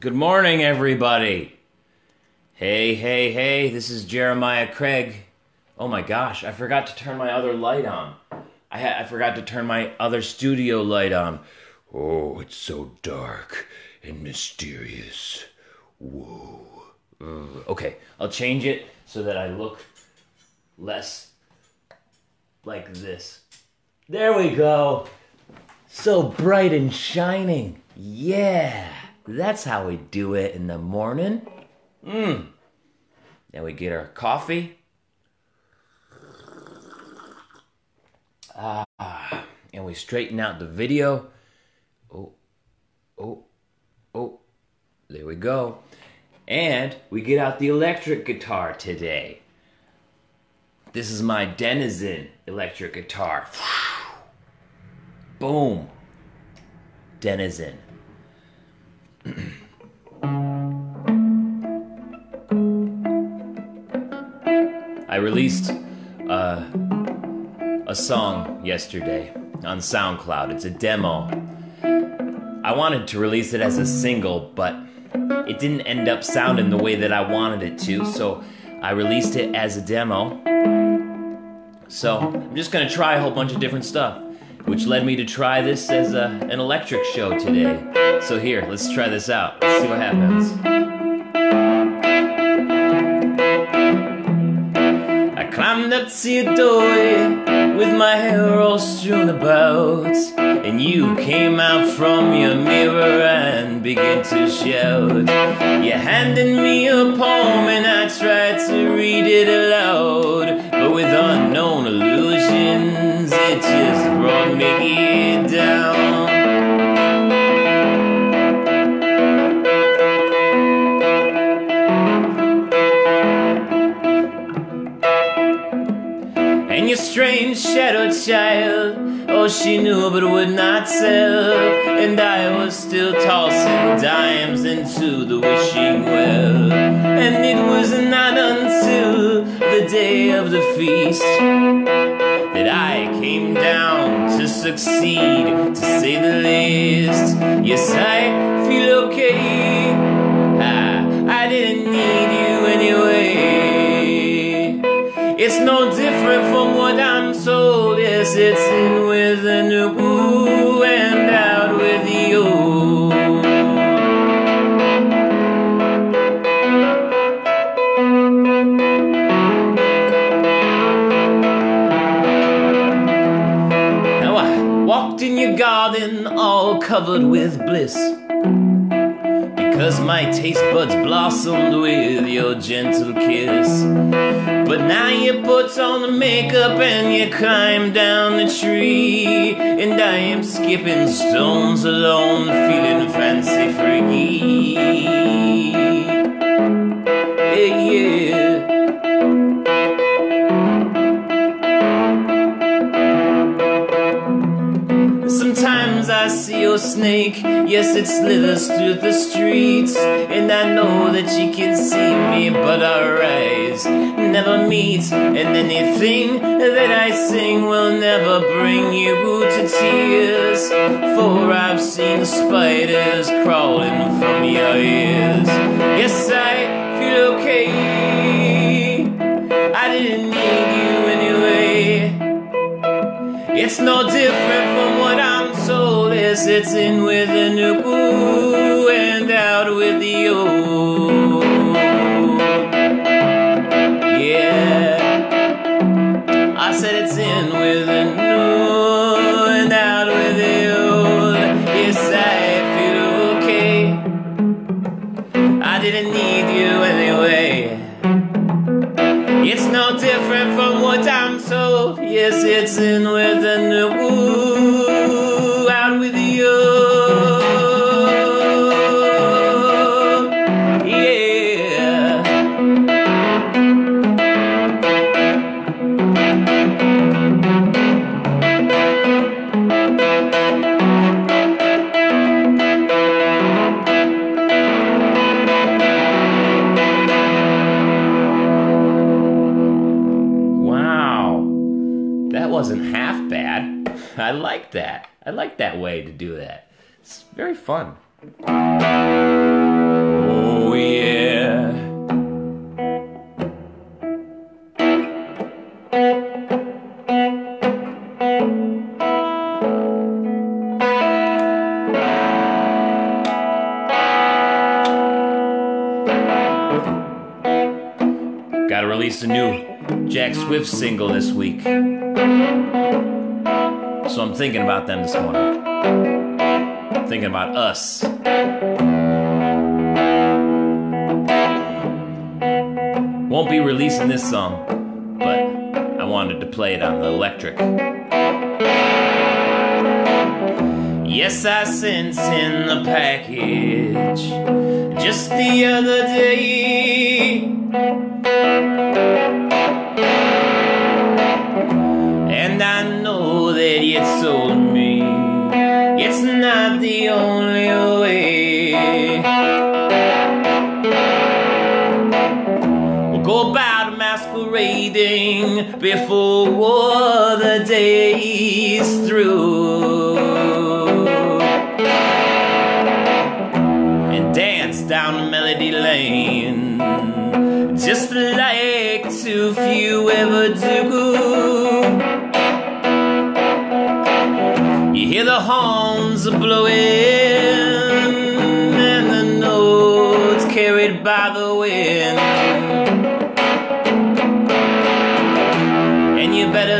Good morning, everybody. Hey, hey, hey, this is Jeremiah Craig. Oh my gosh, I forgot to turn my other light on. I, ha- I forgot to turn my other studio light on. Oh, it's so dark and mysterious. Whoa. Okay, I'll change it so that I look less like this. There we go. So bright and shining. Yeah, that's how we do it in the morning. Mmm. Then we get our coffee. Ah, and we straighten out the video. Oh, oh, oh. There we go. And we get out the electric guitar today. This is my Denizen electric guitar. Boom. Denizen. I released uh, a song yesterday on SoundCloud. It's a demo. I wanted to release it as a single, but it didn't end up sounding the way that I wanted it to, so I released it as a demo. So I'm just gonna try a whole bunch of different stuff, which led me to try this as a, an electric show today. So here, let's try this out. Let's see what happens. I climbed up to your doorway with my hair all strewn about, and you came out from your mirror and began to shout. You handed me a poem and I tried to read it child, oh, she knew but would not tell. And I was still tossing dimes into the wishing well. And it was not until the day of the feast that I came down to succeed, to say the least. Yes, I feel okay. I, I didn't need you anyway. It's no different from what I'm told. Yes, it's in with the new and out with the old. Now I walked in your garden all covered with bliss. Because my taste buds blossomed with your gentle kiss. But now you put on the makeup and you climb down the tree. And I am skipping stones alone, feeling fancy free. Yeah, yeah. Snake, yes, it slithers through the streets. And I know that you can see me, but our eyes never meet. And anything that I sing will never bring you to tears. For I've seen spiders crawling from your ears. Yes, I feel okay. I didn't need you anyway. It's no different Yes, it's in with the new and out with the old. Yeah, I said it's in with the new and out with the old. Yes, I feel okay. I didn't need you anyway. It's no different from what I'm told. Yes, it's in I like that. I like that way to do that. It's very fun. Oh, yeah. Gotta release a new Jack Swift single this week. So I'm thinking about them this morning. Thinking about us. Won't be releasing this song, but I wanted to play it on the electric. Yes, I sent in the package just the other day. Before the day's through. And dance down melody lane just like too few ever do. You hear the horns blowing and the notes carried by the wind.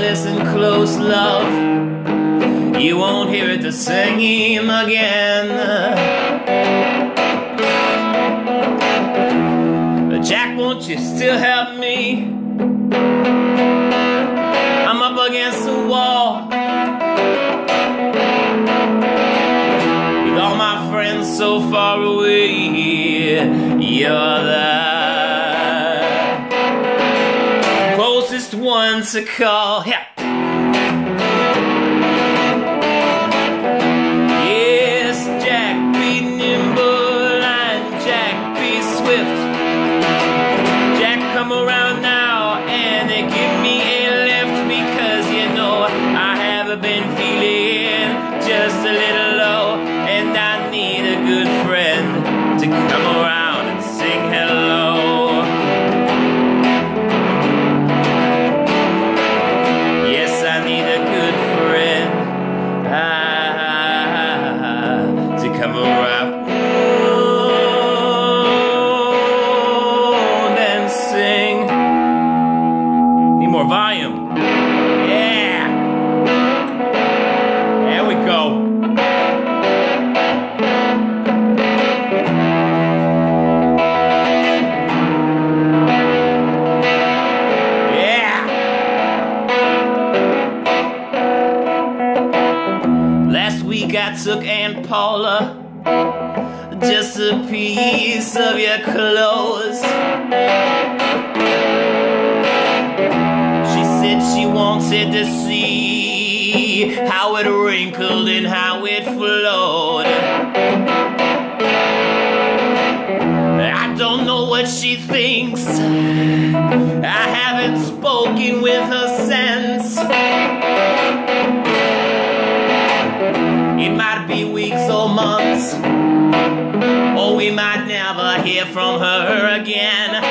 Listen close, love. You won't hear it the same again. Jack, won't you still help me? I'm up against the wall. With all my friends so far away, you're the closest one to call. Yeah. Took Aunt Paula just a piece of your clothes. She said she wanted to see how it wrinkled and how it flowed. I don't know what she thinks. I haven't spoken with her or or oh, we might never hear from her again.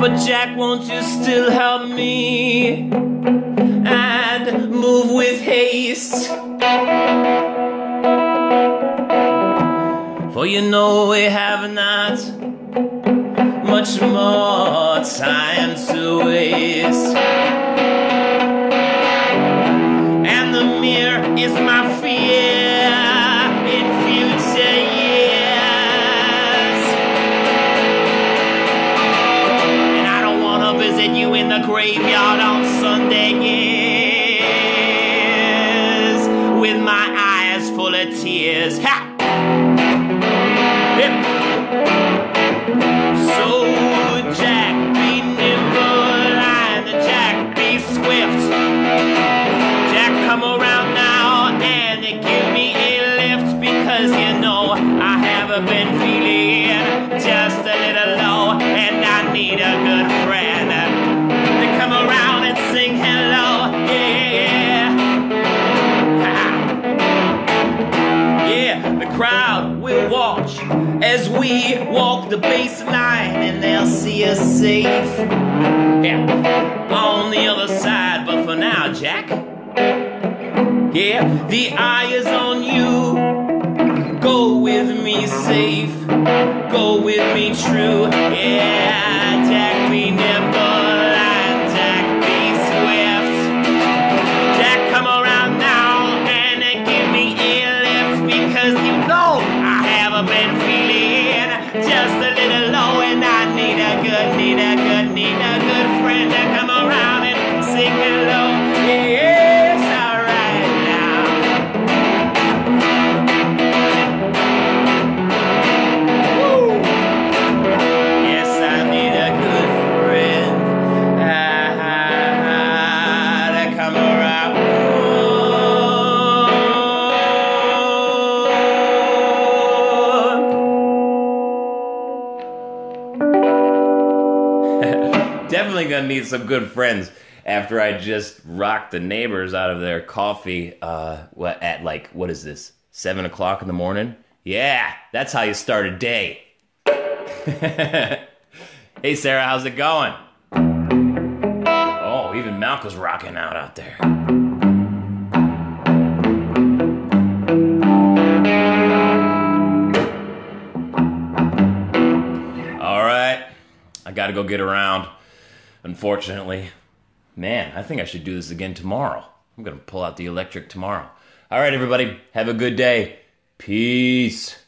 But Jack, won't you still help me and move with haste? For you know we have not much more time to waste. Is my walk the baseline and they'll see us safe. Yeah, on the other side, but for now, Jack. Yeah, the eye is on you. Go with me safe. go with me true. Definitely gonna need some good friends after I just rocked the neighbors out of their coffee. Uh, what at like what is this? Seven o'clock in the morning? Yeah, that's how you start a day. hey Sarah, how's it going? Oh, even Malcolm's rocking out out there. All right, I gotta go get around. Unfortunately, man, I think I should do this again tomorrow. I'm gonna pull out the electric tomorrow. All right, everybody, have a good day. Peace.